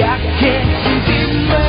약해지지만